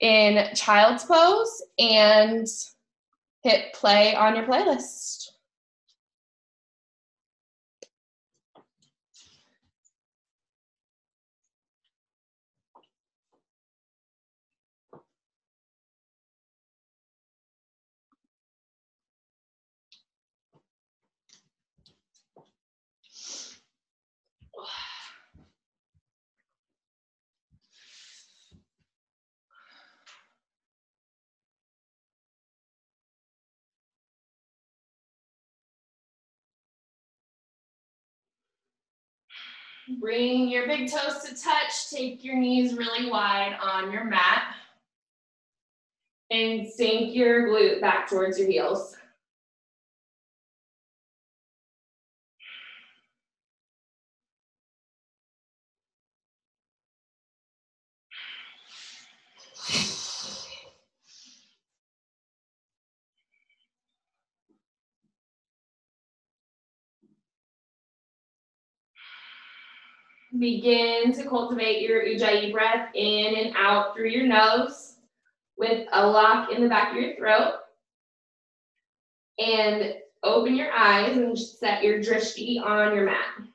in child's pose and hit play on your playlist. Bring your big toes to touch. Take your knees really wide on your mat. And sink your glute back towards your heels. Begin to cultivate your Ujjayi breath in and out through your nose with a lock in the back of your throat. And open your eyes and set your drishti on your mat.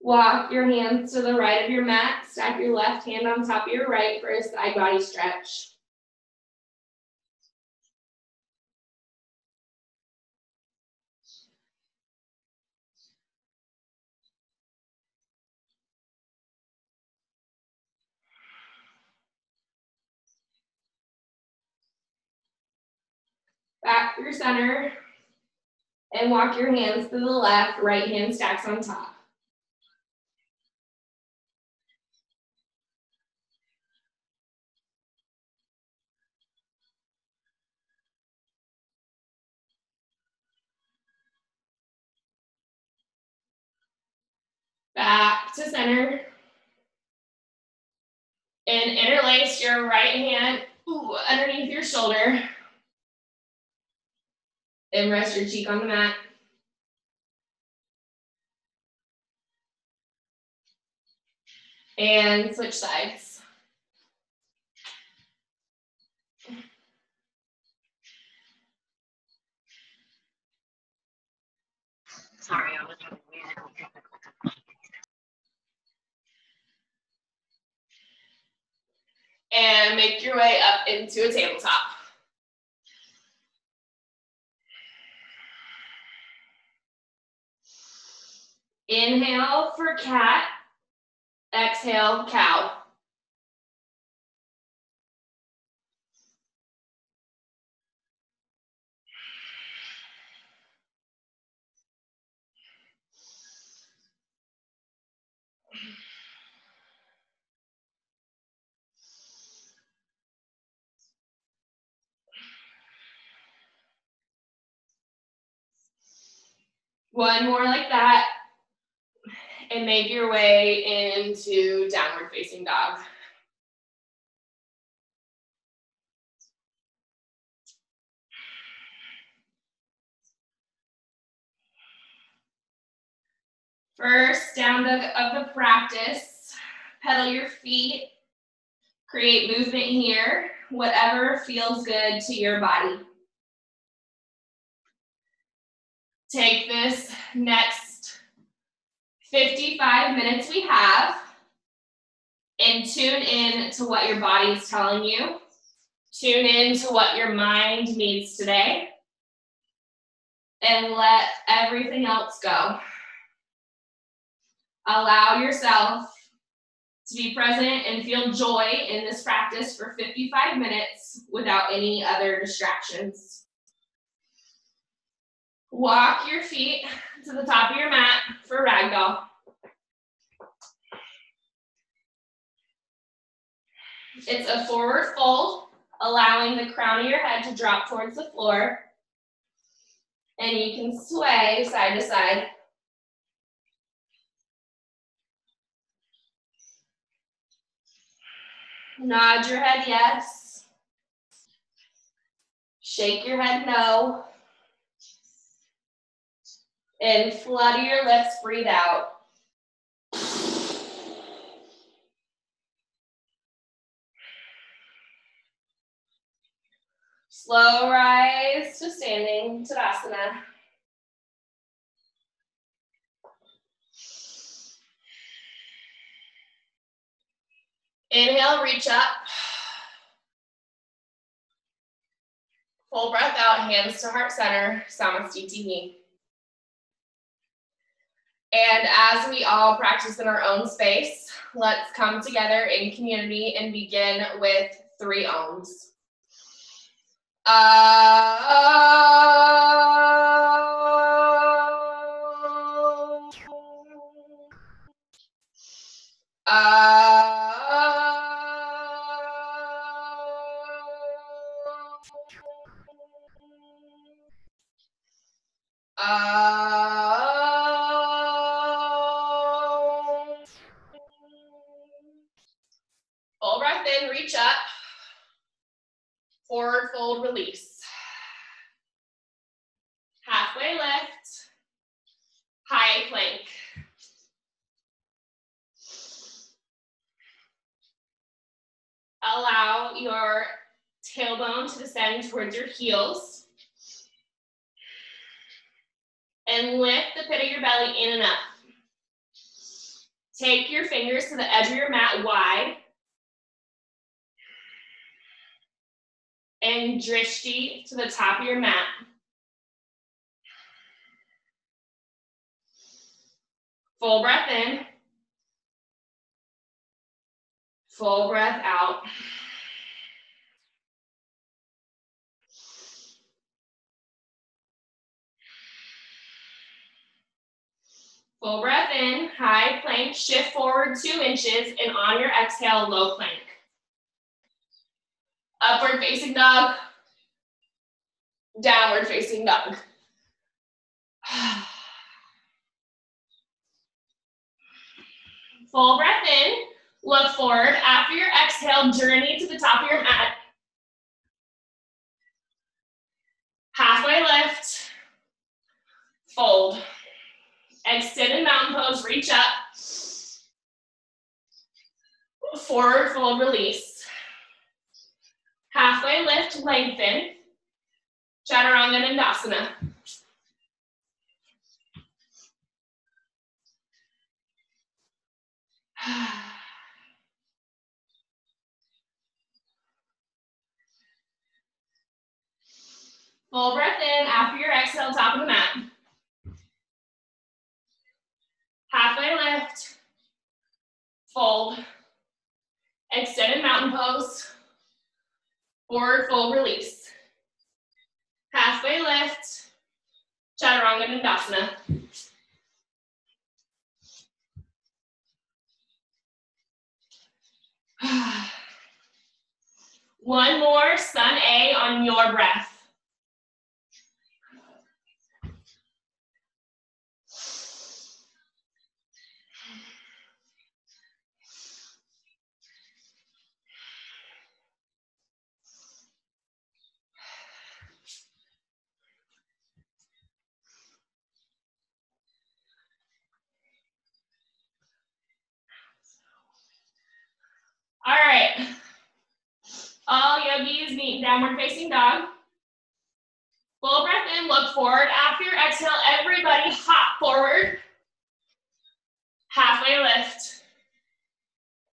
Walk your hands to the right of your mat. Stack your left hand on top of your right for a side body stretch. Back through center, and walk your hands to the left, right hand stacks on top. Back to center. And interlace your right hand ooh, underneath your shoulder. And rest your cheek on the mat. And switch sides. Sorry, I was having musical difficulties. And make your way up into a tabletop. Inhale for cat. Exhale, cow. One more like that. And make your way into downward facing dog. First down dog of the practice, pedal your feet, create movement here, whatever feels good to your body. Take this next 55 minutes we have and tune in to what your body is telling you. Tune in to what your mind needs today. And let everything else go. Allow yourself to be present and feel joy in this practice for 55 minutes without any other distractions. Walk your feet to the top of your mat for ragdoll. It's a forward fold, allowing the crown of your head to drop towards the floor. And you can sway side to side. Nod your head yes. Shake your head no. In, flutter your lips, breathe out. Slow rise to standing, Tadasana. Inhale, reach up. Full breath out, hands to heart center, Samastitihi. And as we all practice in our own space, let's come together in community and begin with three oms. Full descend towards your heels. And lift the pit of your belly in and up. Take your fingers to the edge of your mat wide. And drishti to the top of your mat. Full breath in. Full breath out. Full breath in, high plank, shift forward two inches, and on your exhale, low plank. Upward facing dog, downward facing dog. Full breath in, look forward. After your exhale, journey to the top of your mat. Halfway lift, fold. Extended mountain pose, reach up. Forward fold, release. Halfway lift, lengthen. Chaturanga Dandasana. Full breath in. After your exhale, top of the mat. Halfway lift. Fold. Extended mountain pose. Forward fold release. Halfway lift. Chaturanga Dandasana. One more sun A on your breath. All right. All yogis meet downward facing dog. Full breath in, look forward. After your exhale, everybody hop forward. Halfway lift.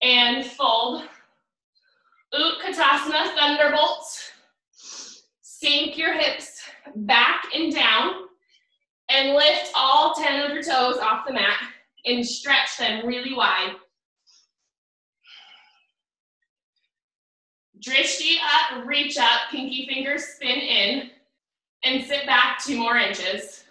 And fold. Utkatasana, thunderbolt. Sink your hips back and down. And lift all 10 of your toes off the mat and stretch them really wide. Drishti up, reach up, pinky fingers spin in, and sit back two more inches.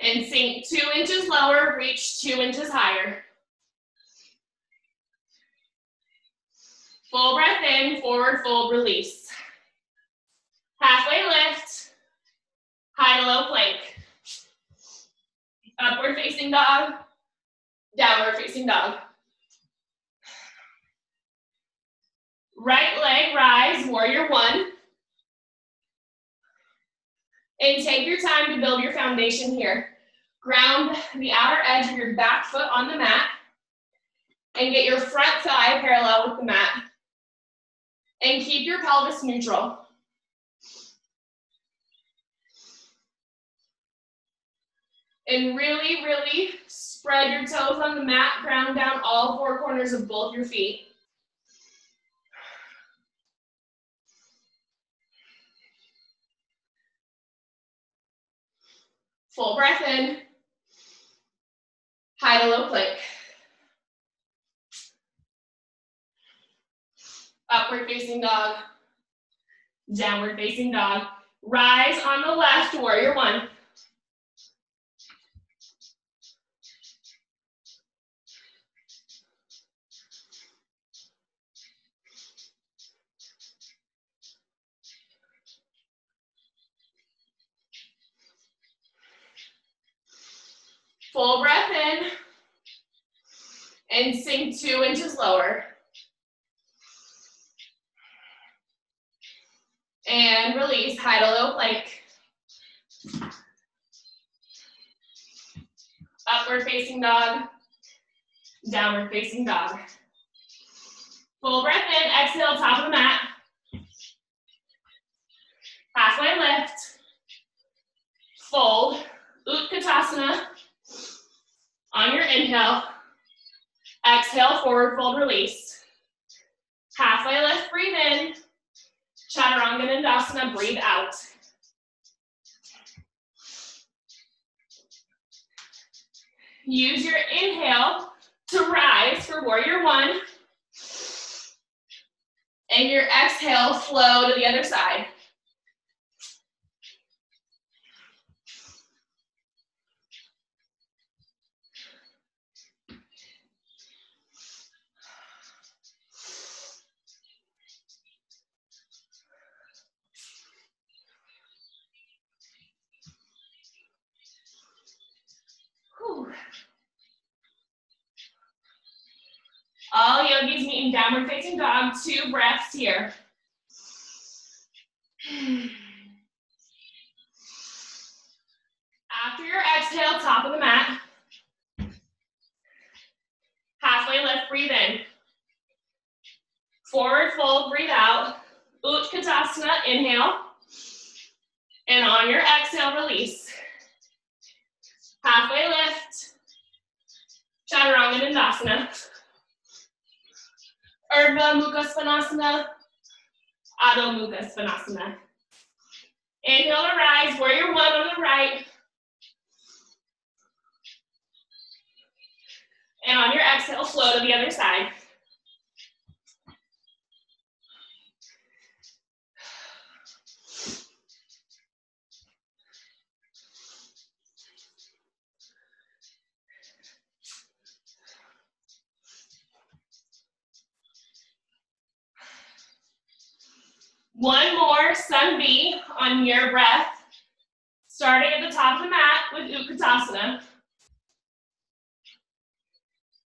And sink two inches lower, reach two inches higher. Full breath in, forward fold, release. Halfway lift, high to low plank. Upward facing dog, downward facing dog. Right leg rise, warrior one. And take your time to build your foundation here. Ground the outer edge of your back foot on the mat and get your front thigh parallel with the mat. And keep your pelvis neutral. And really, really spread your toes on the mat, ground down all four corners of both your feet. Full breath in. High to low plank. Upward facing dog. Downward facing dog. Rise on the left, warrior one. Full breath in. And sink two inches lower. And release, high to low plank. Upward facing dog, downward facing dog. Full breath in, exhale, top of the mat. Halfway lift. Fold, Utkatasana. On your inhale, exhale, forward fold, release. Halfway lift, breathe in. Chaturanga Dandasana, breathe out. Use your inhale to rise for warrior one. And your exhale, flow to the other side. All yogis meet in dog, two breaths here. After your exhale, top of the mat. Halfway lift, breathe in. Forward fold, breathe out. Utkatasana, inhale. And on your exhale, release. Halfway lift. Chaturanga Dandasana. Urdhva Mukha Svanasana, Adho Mukha Svanasana. Inhale to rise, warrior one on the right. And on your exhale, flow to the other side. One more sun B on your breath, starting at the top of the mat with Utkatasana.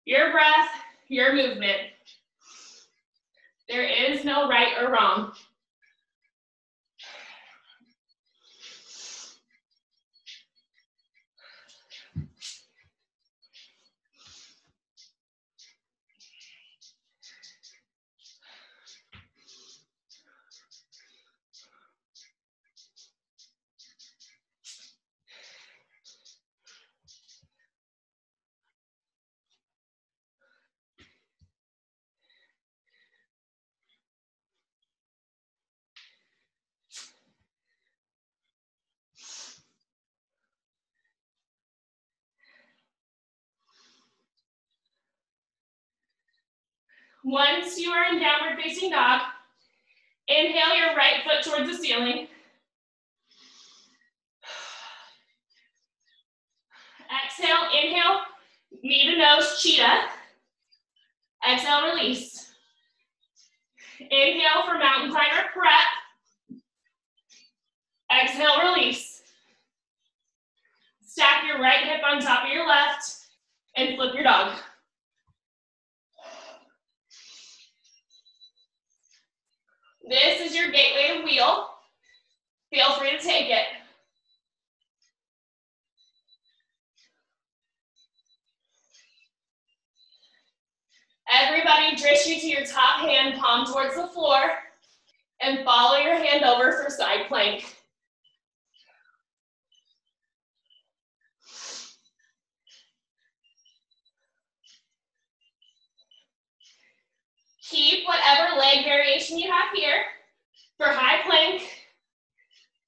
Your breath, your movement. There is no right or wrong. Once you are in downward facing dog, inhale your right foot towards the ceiling. Exhale, inhale, knee to nose, cheetah. Exhale, release. Inhale for mountain climber prep. Exhale, release. Stack your right hip on top of your left and flip your dog. This is your gateway wheel. Feel free to take it. Everybody drishti to your top hand, palm towards the floor, and follow your hand over for side plank. Keep whatever leg variation you have here for high plank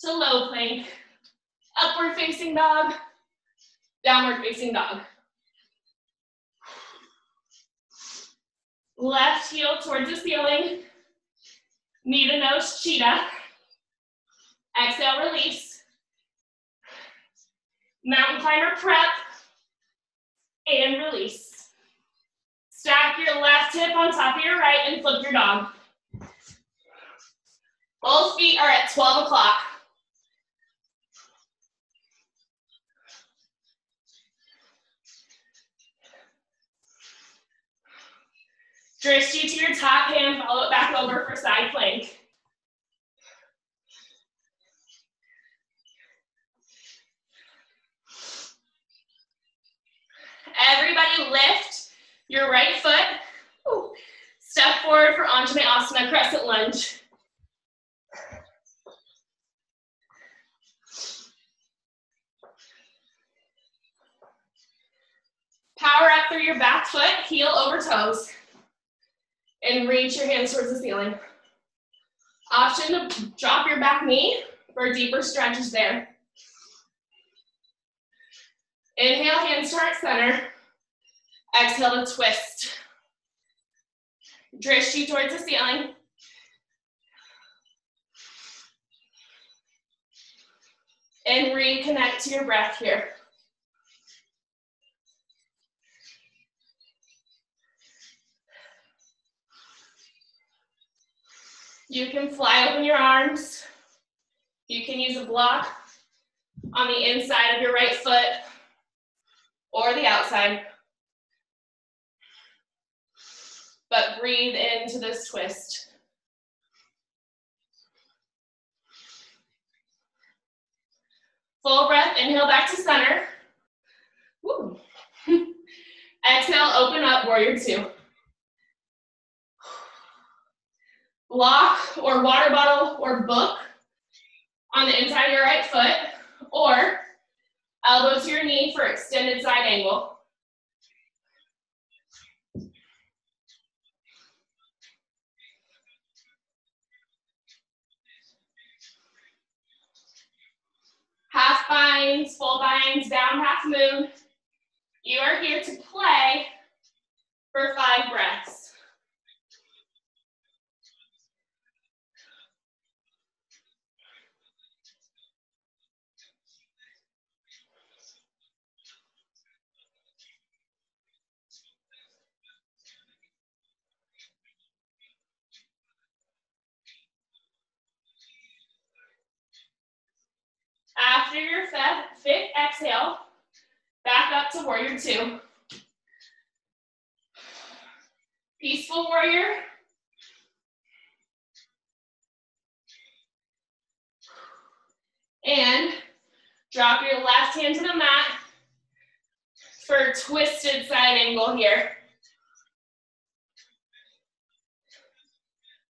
to low plank, upward facing dog, downward facing dog. Left heel towards the ceiling, knee to nose cheetah. Exhale, release. Mountain climber prep and release. Stack your left hip on top of your right and flip your dog. Both feet are at 12 o'clock. Drishti to your top hand, follow it back over for side plank. Everybody lift your right foot. Step forward for Anjaneyasana, crescent lunge. Power up through your back foot, heel over toes. And reach your hands towards the ceiling. Option to drop your back knee for deeper stretches there. Inhale, hands to heart center. Exhale to twist. Drishti towards the ceiling. And reconnect to your breath here. You can fly open your arms. You can use a block on the inside of your right foot or the outside. But breathe into this twist. Full breath, inhale back to center. Exhale, open up, warrior two. block or water bottle or book on the inside of your right foot, or elbow to your knee for extended side angle. Half binds, full binds, down half moon. You are here to play for five breaths. After your fifth exhale, back up to warrior two. Peaceful warrior. And drop your left hand to the mat for twisted side angle here.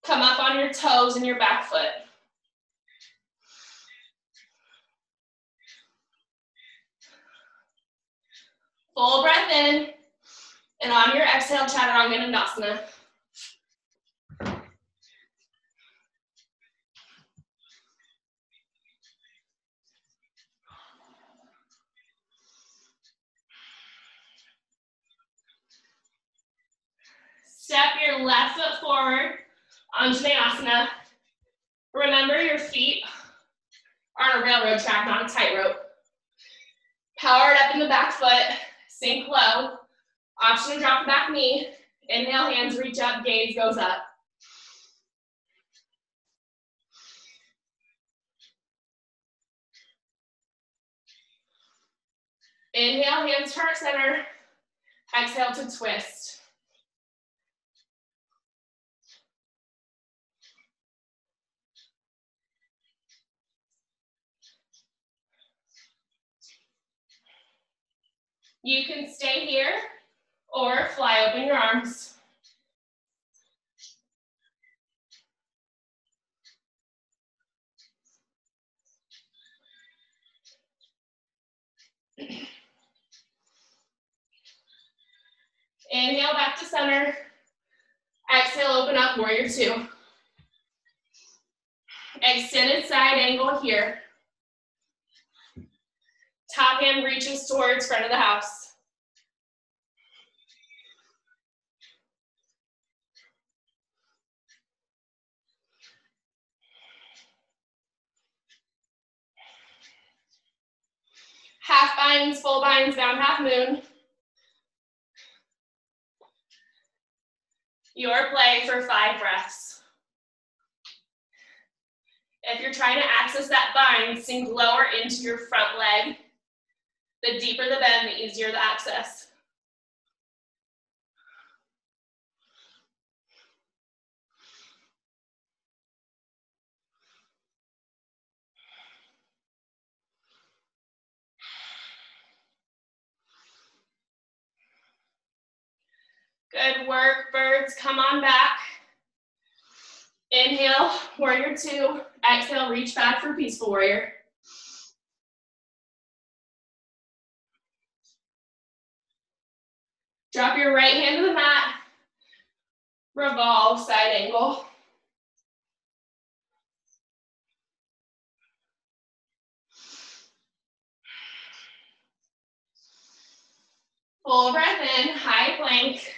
Come up on your toes and your back foot. Full breath in. And on your exhale, Chaturanga Dandasana. Step your left foot forward, Anjaneyasana. Remember your feet are on a railroad track, not a tightrope. Power it up in the back foot, sink low. Option to drop the back knee. Inhale, hands reach up, gaze goes up. Inhale, hands heart center. Exhale to twist. You can stay here or fly open your arms. Inhale back to center. Exhale, open up, warrior two. Extended side angle here. Top hand reaches towards front of the house. Half binds, full binds, down half moon. Your play for five breaths. If you're trying to access that bind, sink lower into your front leg. The deeper the bend, the easier the access. Good work, birds. Come on back. Inhale, warrior two. Exhale, reach back for peaceful warrior. Drop your right hand to the mat. Revolve, side angle. Full breath in, high plank.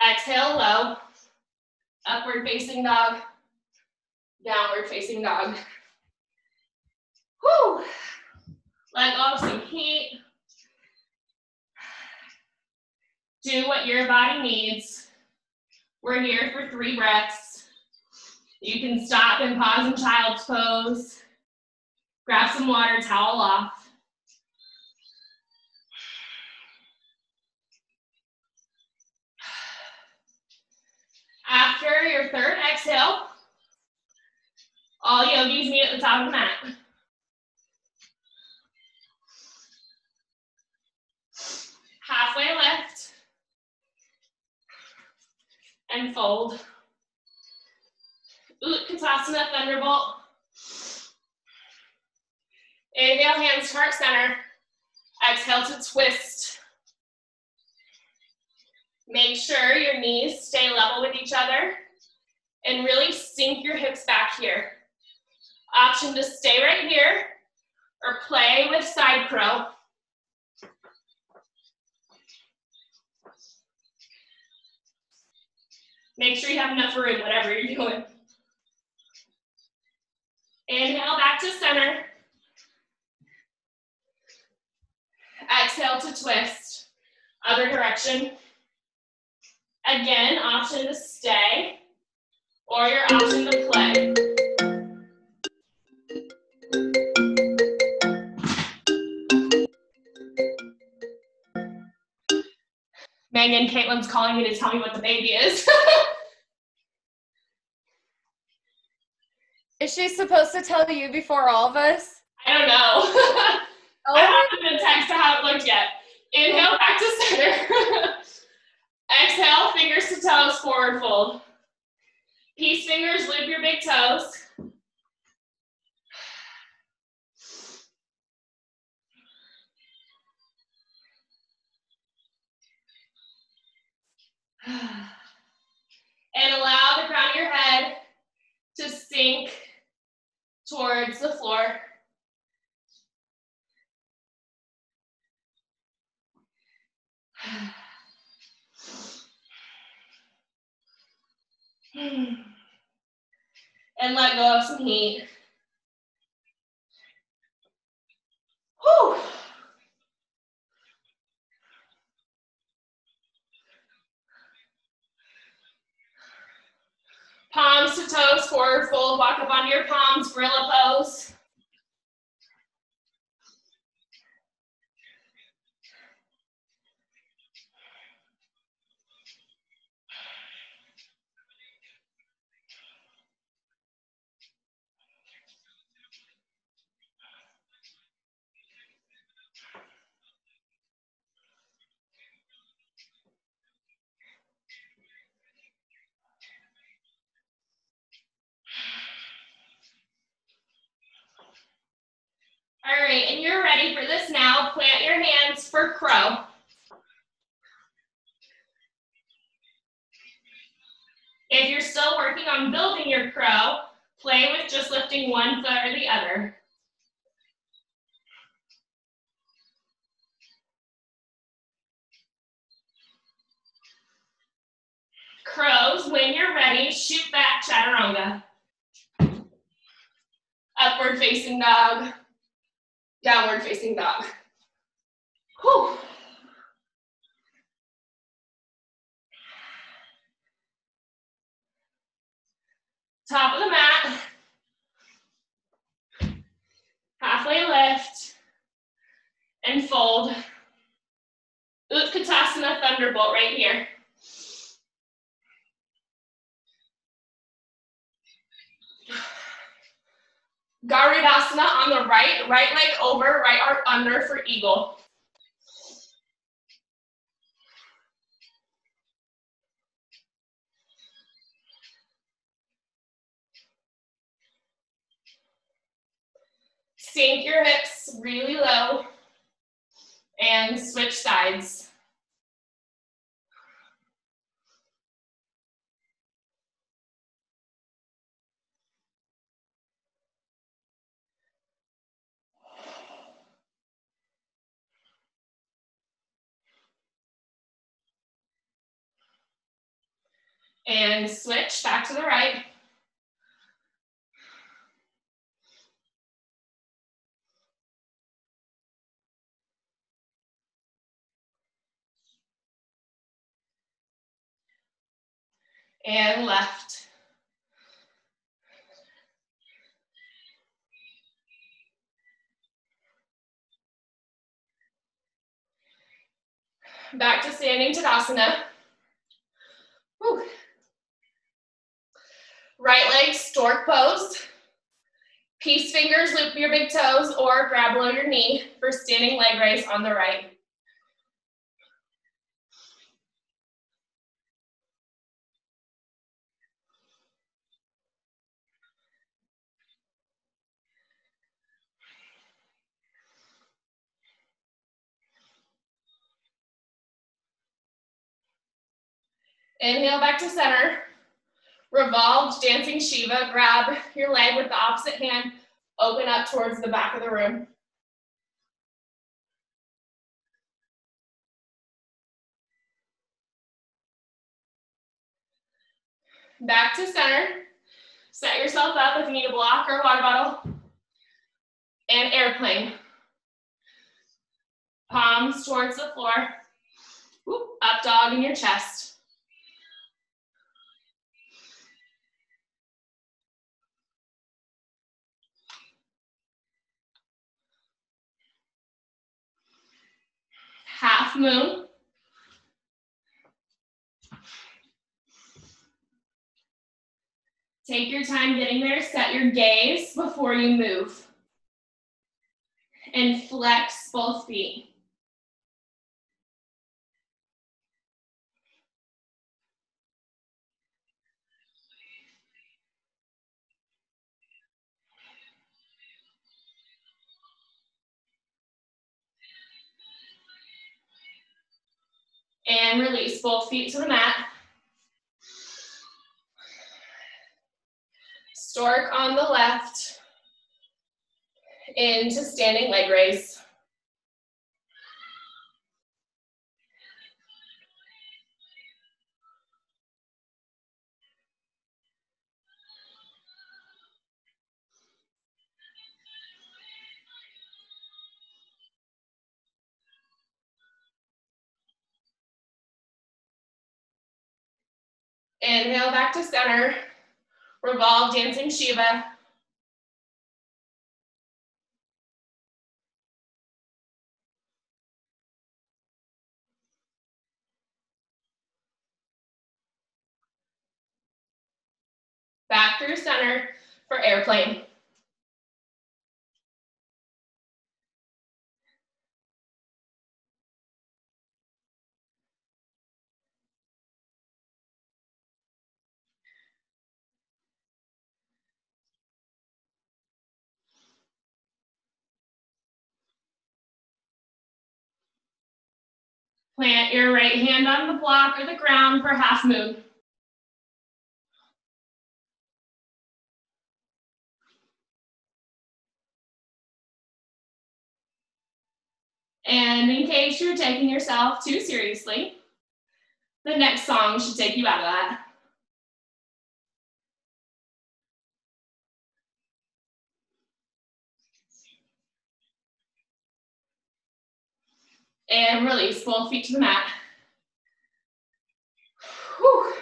Exhale, low. Upward facing dog. Downward facing dog. Whew. Let go of some heat. Do what your body needs. We're here for three breaths. You can stop and pause in child's pose. Grab some water, towel off. After your third exhale, all yogis meet at the top of the mat. Halfway lift and fold. Utkatasana Thunderbolt. Inhale, hands to heart center. Exhale to twist. Make sure your knees stay level with each other and really sink your hips back here. Option to stay right here or play with side crow. Make sure you have enough room, whatever you're doing. Inhale back to center. Exhale to twist. Other direction. Again, option to stay or your option to play. Megan, Caitlin's calling me to tell me what the baby is. Is she supposed to tell you before all of us? I don't know. Oh, I haven't been text to how it looked yet. Inhale oh. back to center. Exhale, fingers to toes, forward fold. Peace fingers, loop your big toes. And allow the crown of your head to sink towards the floor. And let go of some heat. Whew. Palms to toes, forward fold, walk up onto your palms, gorilla pose. All right, and you're ready for this now. Plant your hands for crow. If you're still working on building your crow, play with just lifting one foot or the other. Crows, when you're ready, shoot back chaturanga. Upward facing dog, downward facing dog. Whew. Top of the mat. Halfway lift and fold. Utkatasana Thunderbolt right here. Garudasana on the right, right leg over, right arm under for eagle. Sink your hips really low and switch sides. And switch back to the right. And left. Back to standing Tadasana. Whew. Right leg stork pose. Peace fingers loop your big toes or grab below your knee for standing leg raise on the right. Inhale back to center. Revolved dancing Shiva. Grab your leg with the opposite hand. Open up towards the back of the room. Back to center. Set yourself up if you need a block or a water bottle. And airplane. Palms towards the floor. Up dog in your chest. Half moon. Take your time getting there, set your gaze before you move. And flex both feet. And release both feet to the mat. Stork on the left into standing leg raise. Inhale back to center. Revolve dancing Shiva. Back through center for airplane. Plant your right hand on the block or the ground for half moon. And in case you're taking yourself too seriously, the next song should take you out of that. And release both feet to the mat. Whew.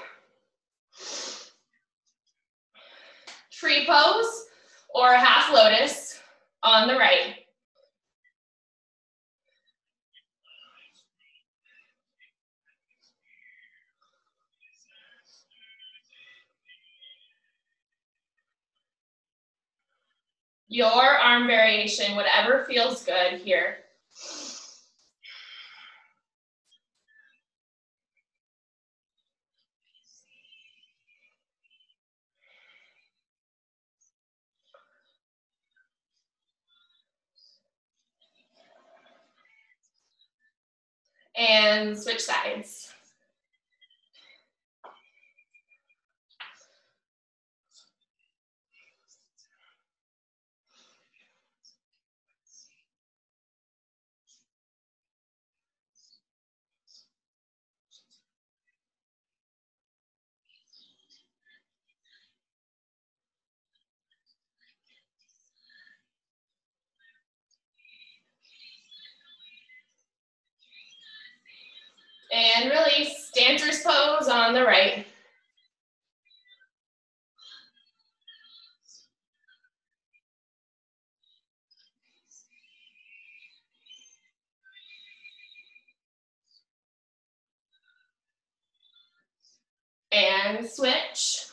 Tree pose or half lotus on the right. Your arm variation, whatever feels good here. And switch sides. And release, dancer's pose on the right. And switch.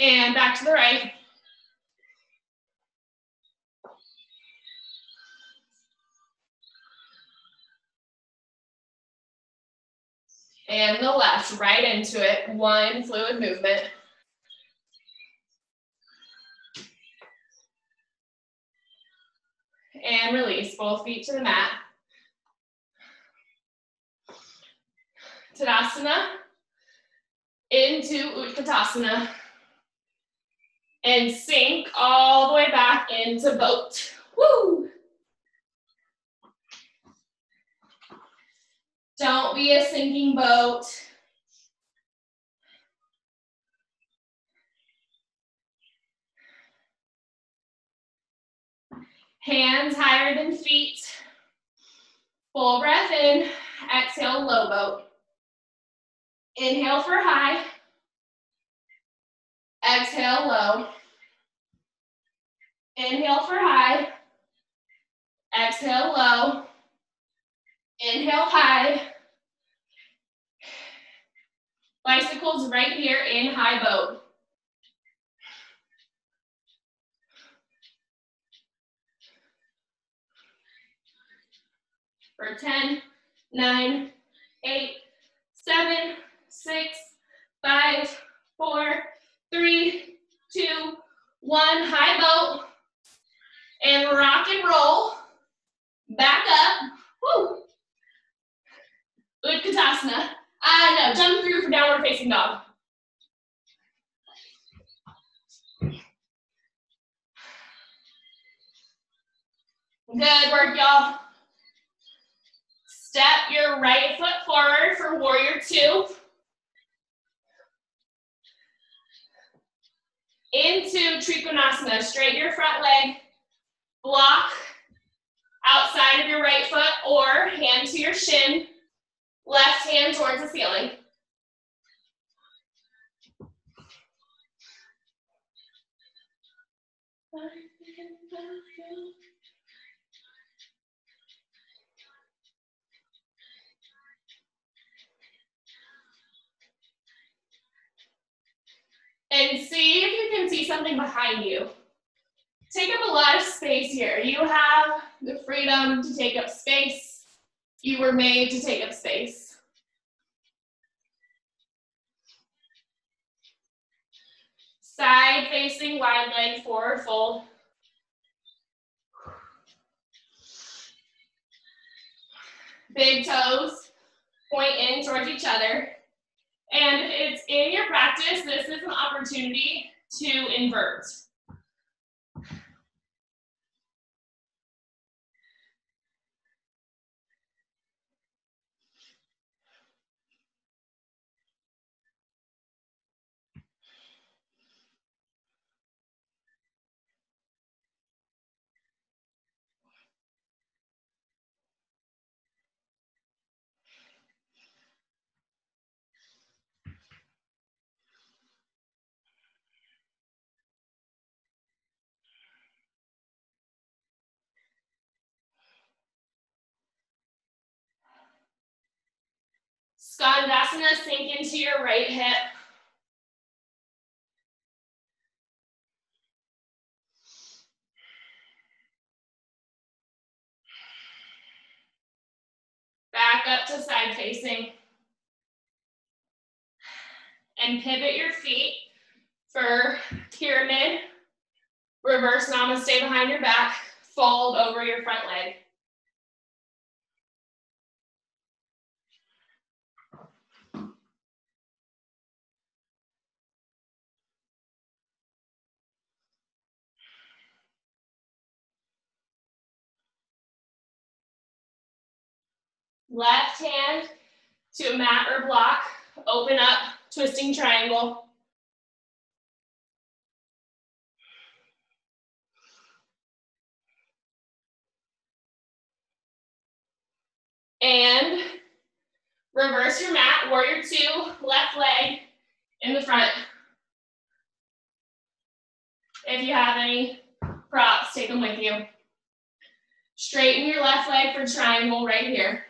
And back to the right. And the left, right into it, one fluid movement. And release, both feet to the mat. Tadasana into Utkatasana and sink all the way back into boat. Woo! Don't be a sinking boat. Hands higher than feet. Full breath in. Exhale, low boat. Inhale for high. Exhale, low. Inhale for high. Exhale, low. Inhale, high. Bicycles right here in high boat. For 10, 9, 8, Skandasana, sink into your right hip. Back up to side facing. And pivot your feet for pyramid. Reverse namaste behind your back. Fold over your front leg. Left hand to a mat or block. Open up, twisting triangle. And reverse your mat, warrior two, left leg in the front. If you have any props, take them with you. Straighten your left leg for triangle right here.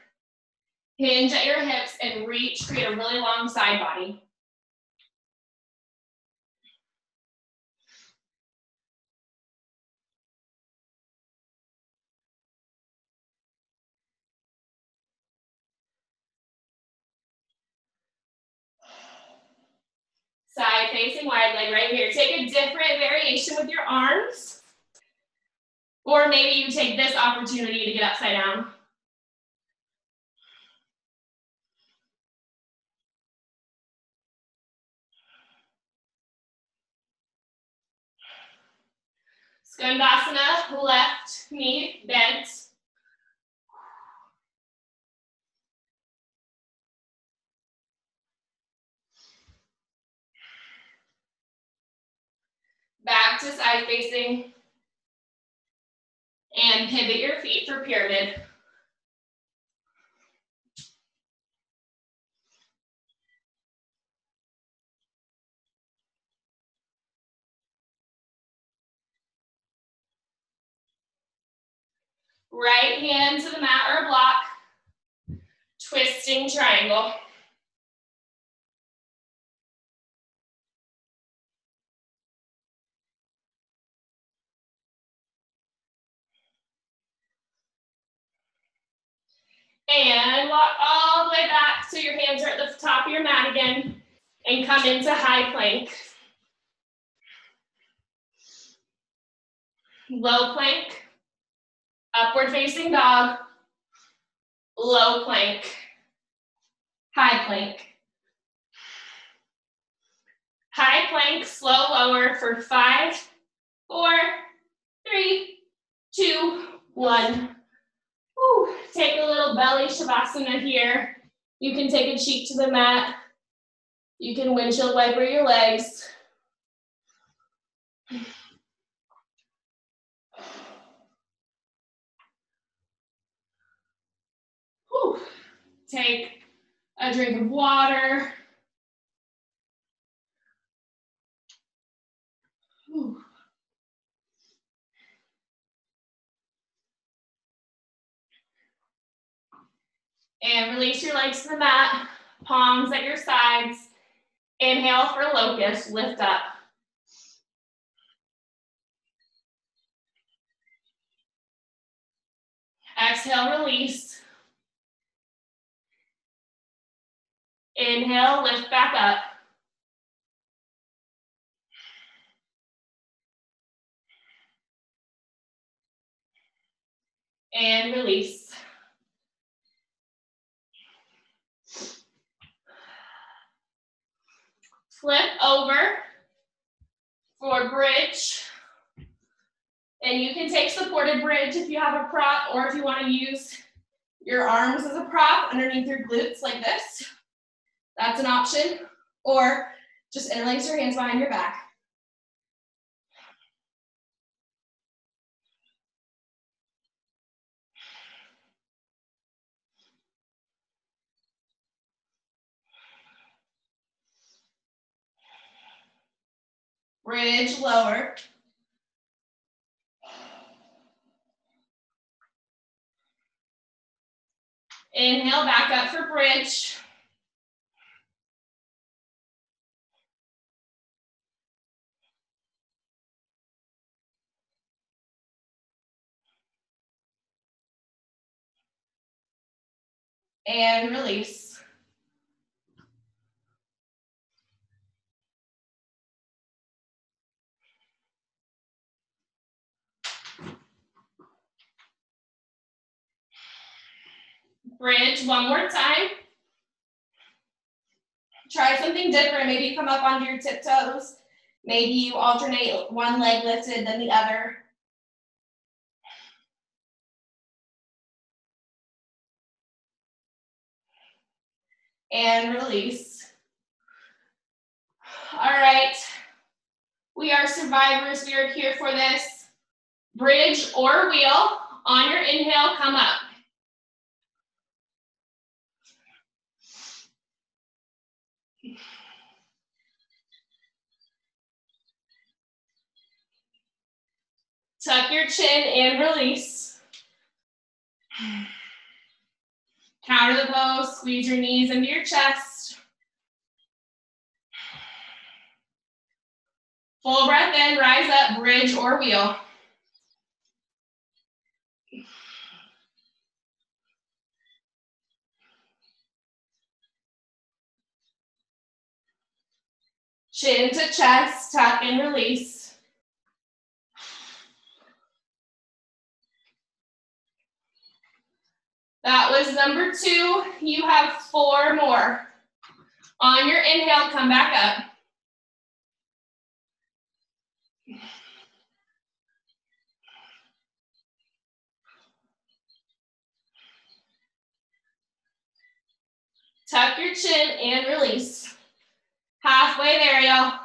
Hinge at your hips and reach, create a really long side body. Side facing wide leg right here. Take a different variation with your arms. Or maybe you take this opportunity to get upside down. Skandasana, left knee bent. Back to side facing. And pivot your feet for pyramid. Right hand to the mat or block. Twisting triangle. And walk all the way back so your hands are at the top of your mat again and come into high plank. Low plank, upward facing dog, low plank, high plank. High plank, slow lower for five, four, three, two, one. Whew. Take a little belly shavasana here. You can take a cheek to the mat. You can windshield wiper your legs. Whew. Take a drink of water. And release your legs to the mat, palms at your sides. Inhale for locust, lift up. Exhale, release. Inhale, lift back up. And release. flip over for bridge. And you can take supported bridge if you have a prop or if you want to use your arms as a prop underneath your glutes like this. That's an option. Or just interlace your hands behind your back. Bridge lower. Inhale, back up for bridge. And release. Bridge one more time. Try something different. Maybe come up onto your tiptoes. Maybe you alternate one leg lifted, then the other. And release. All right. We are survivors. We are here for this. Bridge or wheel. On your inhale, come up. Tuck your chin and release. Counter the pose, squeeze your knees into your chest. Full breath in, rise up, bridge or wheel. Chin to chest, tuck and release. That was number two. You have four more. On your inhale, come back up. Tuck your chin and release. Halfway there, y'all.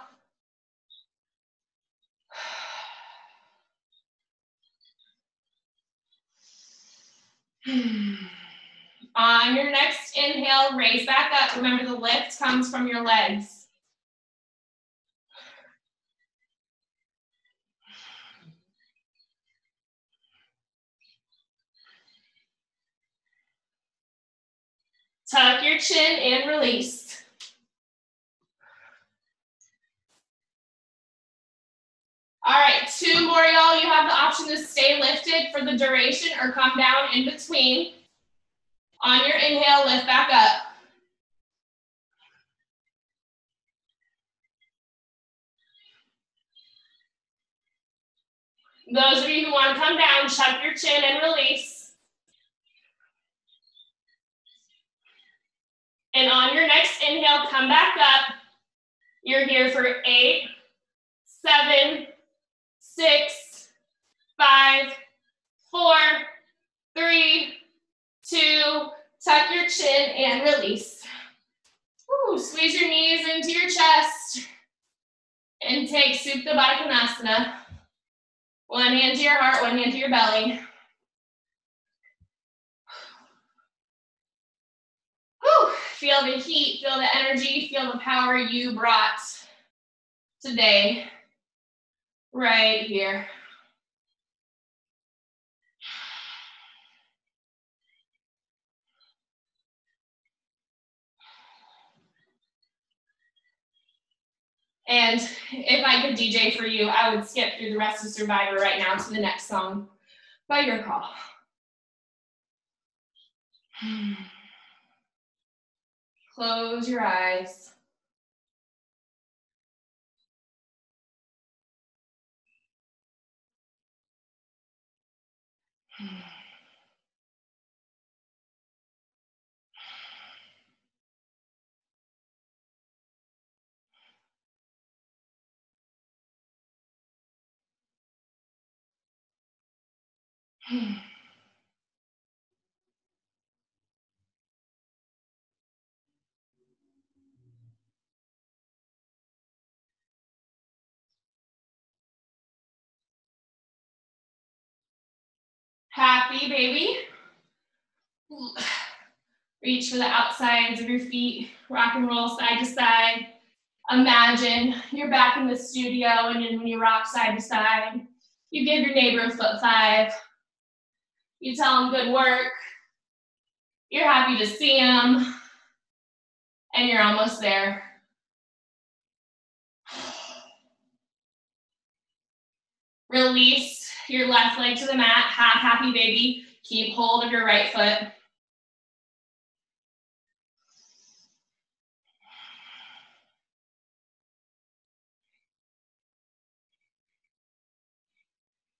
On um, your next inhale, raise back up. Remember the lift comes from your legs. Tuck your chin and release. All right, two more, y'all. You have the option to stay lifted for the duration or come down in between. On your inhale, lift back up. Those of you who want to come down, tuck your chin and release. And on your next inhale, come back up. You're here for eight, seven, six, five, four, three, two, tuck your chin and release. Ooh, squeeze your knees into your chest and take Supta Baddha. One hand to your heart, one hand to your belly. Feel the heat, feel the energy, feel the power you brought today, right here. And if I could DJ for you, I would skip through the rest of Survivor right now to the next song by your call. Close your eyes. Hmm. Happy, baby. Reach for the outsides of your feet, rock and roll side to side. Imagine you're back in the studio and when you rock side to side, you give your neighbor a foot five. You tell them good work. You're happy to see them. And you're almost there. Release your left leg to the mat, half happy baby. Keep hold of your right foot.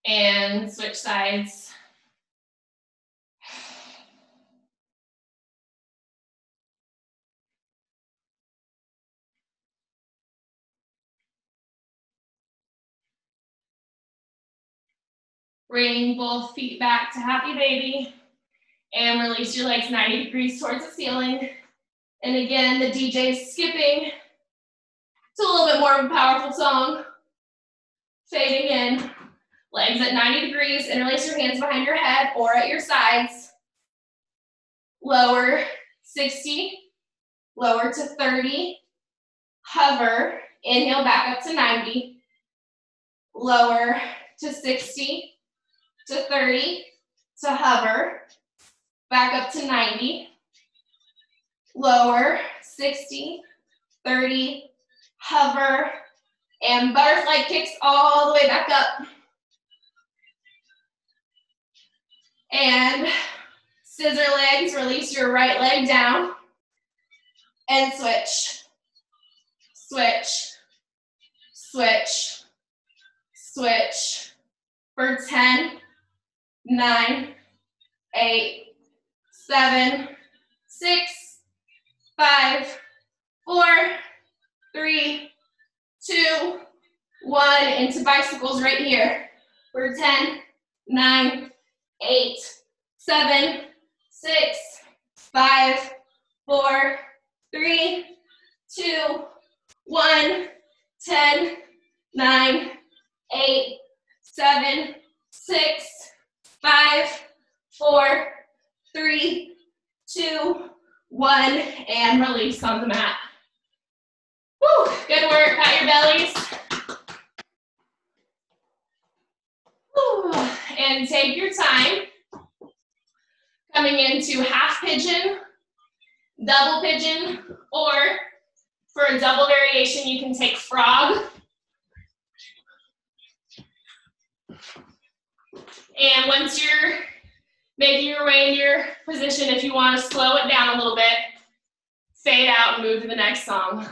And switch sides. Bring both feet back to happy baby and release your legs 90 degrees towards the ceiling. And again, the DJ is skipping. It's a little bit more of a powerful song. Fading in. Legs at 90 degrees. Interlace your hands behind your head or at your sides. Lower 60. Lower to 30. Hover. Inhale back up to 90. Lower to 60 to 30 to hover, back up to 90, lower, 60, 30, hover, and butterfly kicks all the way back up. And scissor legs, release your right leg down and switch, switch, switch, switch for 10, nine, eight, seven, six, five, four, three, two, one, into bicycles right here. For 10, nine, eight, seven, six, five, four, three, two, one, 10, nine, eight, seven, six, five, four, three, two, one, and release on the mat. Woo, good work, pat your bellies. Woo, and take your time. Coming into half pigeon, double pigeon, or for a double variation, you can take frog And once you're making your way into your position, if you want to slow it down a little bit, fade out and move to the next song.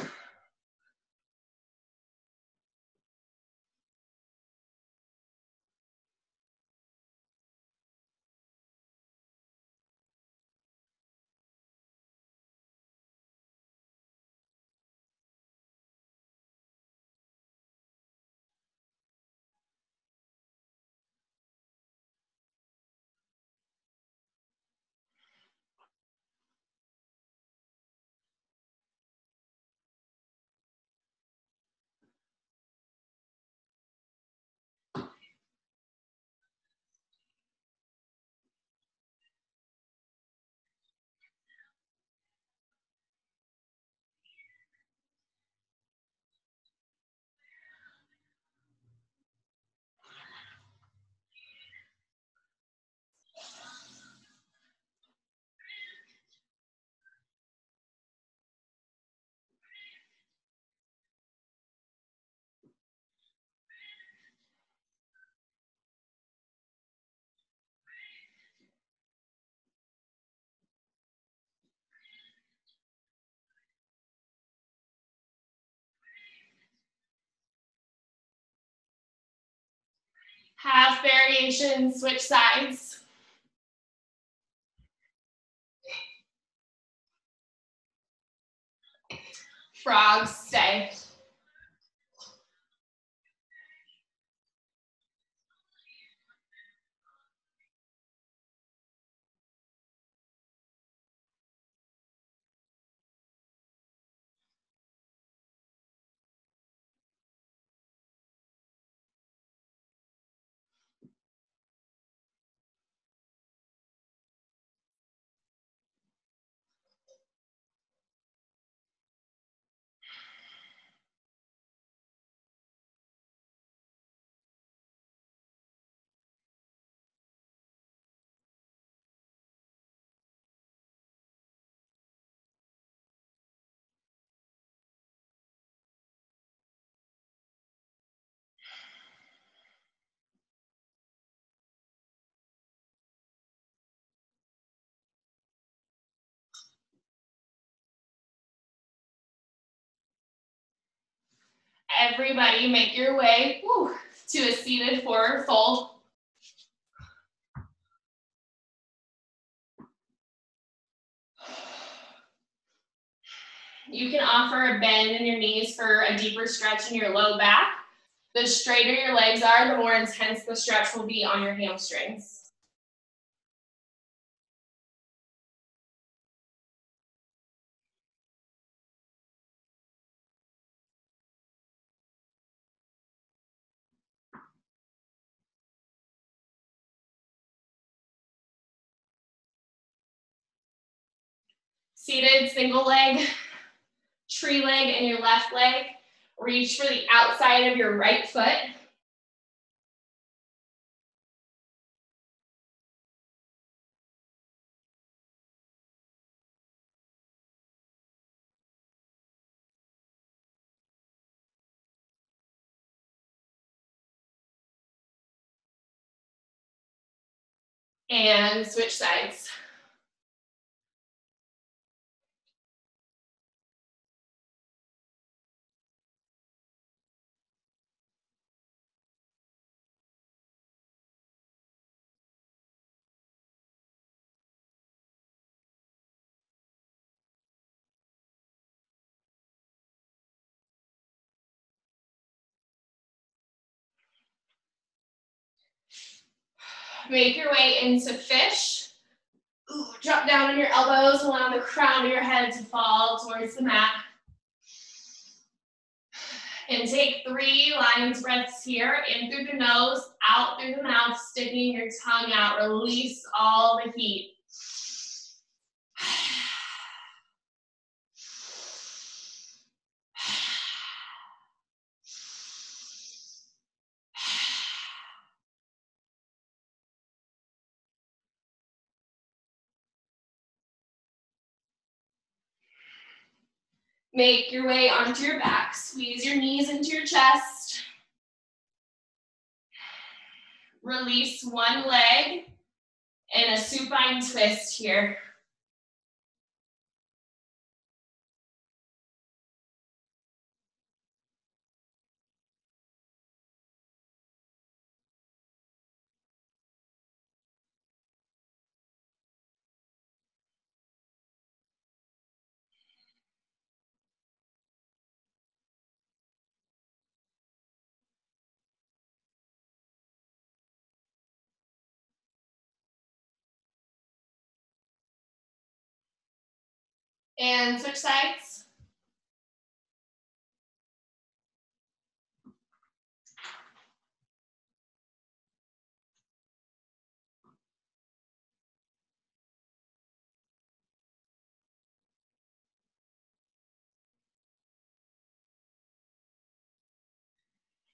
Half variation, switch sides. Frog stay. Everybody make your way to a seated forward fold. You can offer a bend in your knees for a deeper stretch in your low back. The straighter your legs are, the more intense the stretch will be on your hamstrings. Seated single leg, tree leg in your left leg. Reach for the outside of your right foot. And switch sides. Make your way into fish. Ooh, drop down on your elbows, allow the crown of your head to fall towards the mat. And take three lion's breaths here, in through the nose, out through the mouth, sticking your tongue out. Release all the heat. Make your way onto your back. Squeeze your knees into your chest. Release one leg in a supine twist here. And switch sides.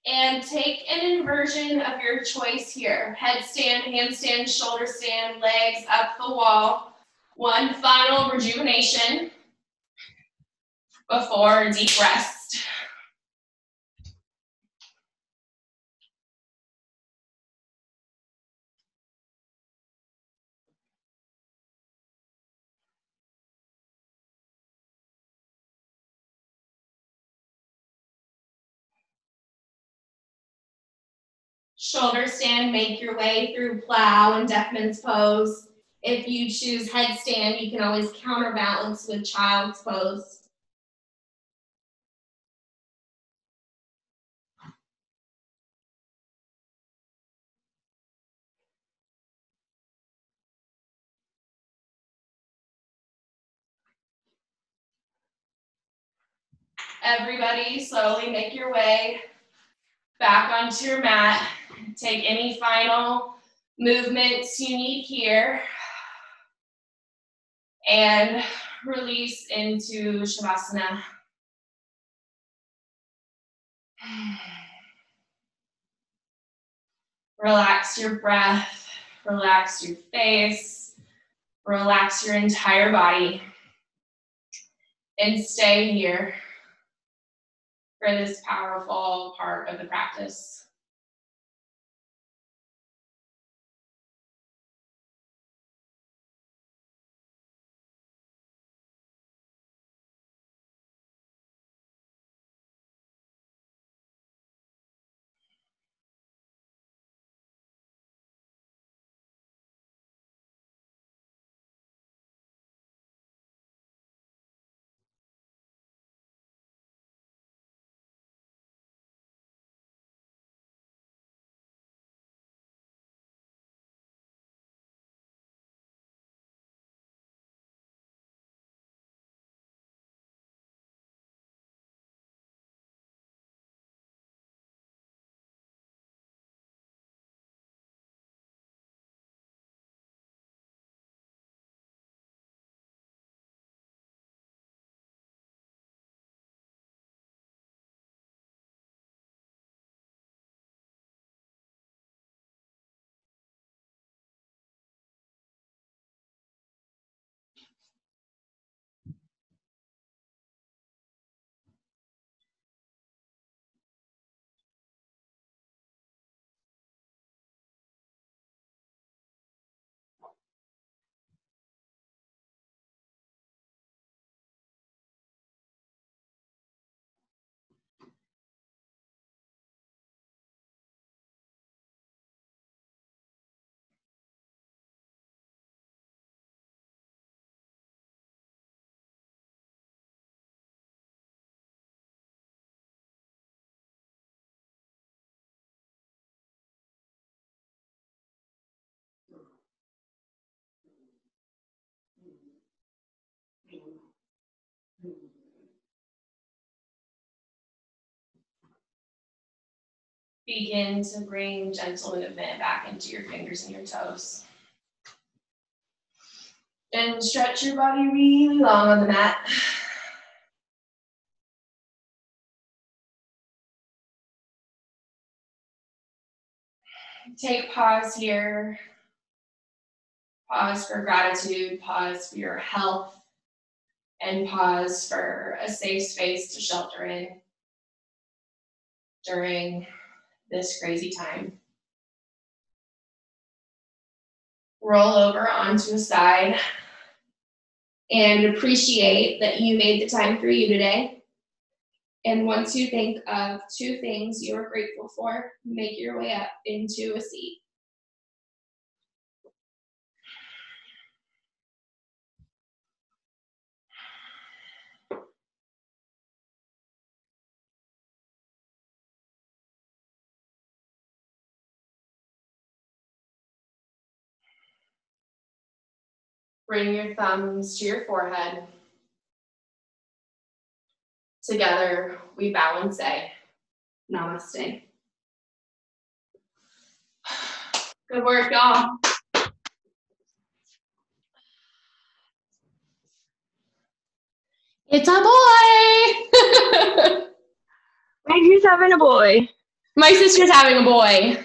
And take an inversion of your choice here. Headstand, handstand, shoulder stand, legs up the wall. One final rejuvenation before deep rest. Shoulder stand, make your way through plow and deafman's pose. If you choose headstand, you can always counterbalance with child's pose. Everybody slowly make your way back onto your mat. Take any final movements you need here. And release into Shavasana. Relax your breath, relax your face, relax your entire body, and stay here for this powerful part of the practice. Begin to bring gentle movement back into your fingers and your toes. And stretch your body really long on the mat. Take pause here. Pause for gratitude, pause for your health, and pause for a safe space to shelter in during this crazy time. Roll over onto a side and appreciate that you made the time for you today. And once you think of two things you are grateful for, make your way up into a seat. Bring your thumbs to your forehead. Together, we bow and say, Namaste. Good work, y'all. It's a boy. Wait, who's having a boy? My sister's having a boy.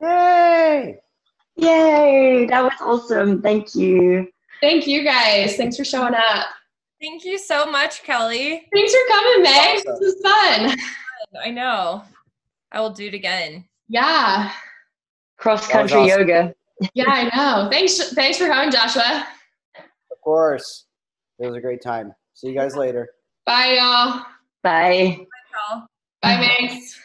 Yay! Yay, that was awesome. Thank you. Thank you guys. Thanks for showing up. Thank you so much, Kelly. Thanks for coming, Meg. Awesome. This was fun. I know. I will do it again. Yeah. Cross country awesome. yoga. Yeah, I know. Thanks. Thanks for coming, Joshua. Of course. It was a great time. See you guys later. Bye, y'all. Bye. Cal. Bye, Max.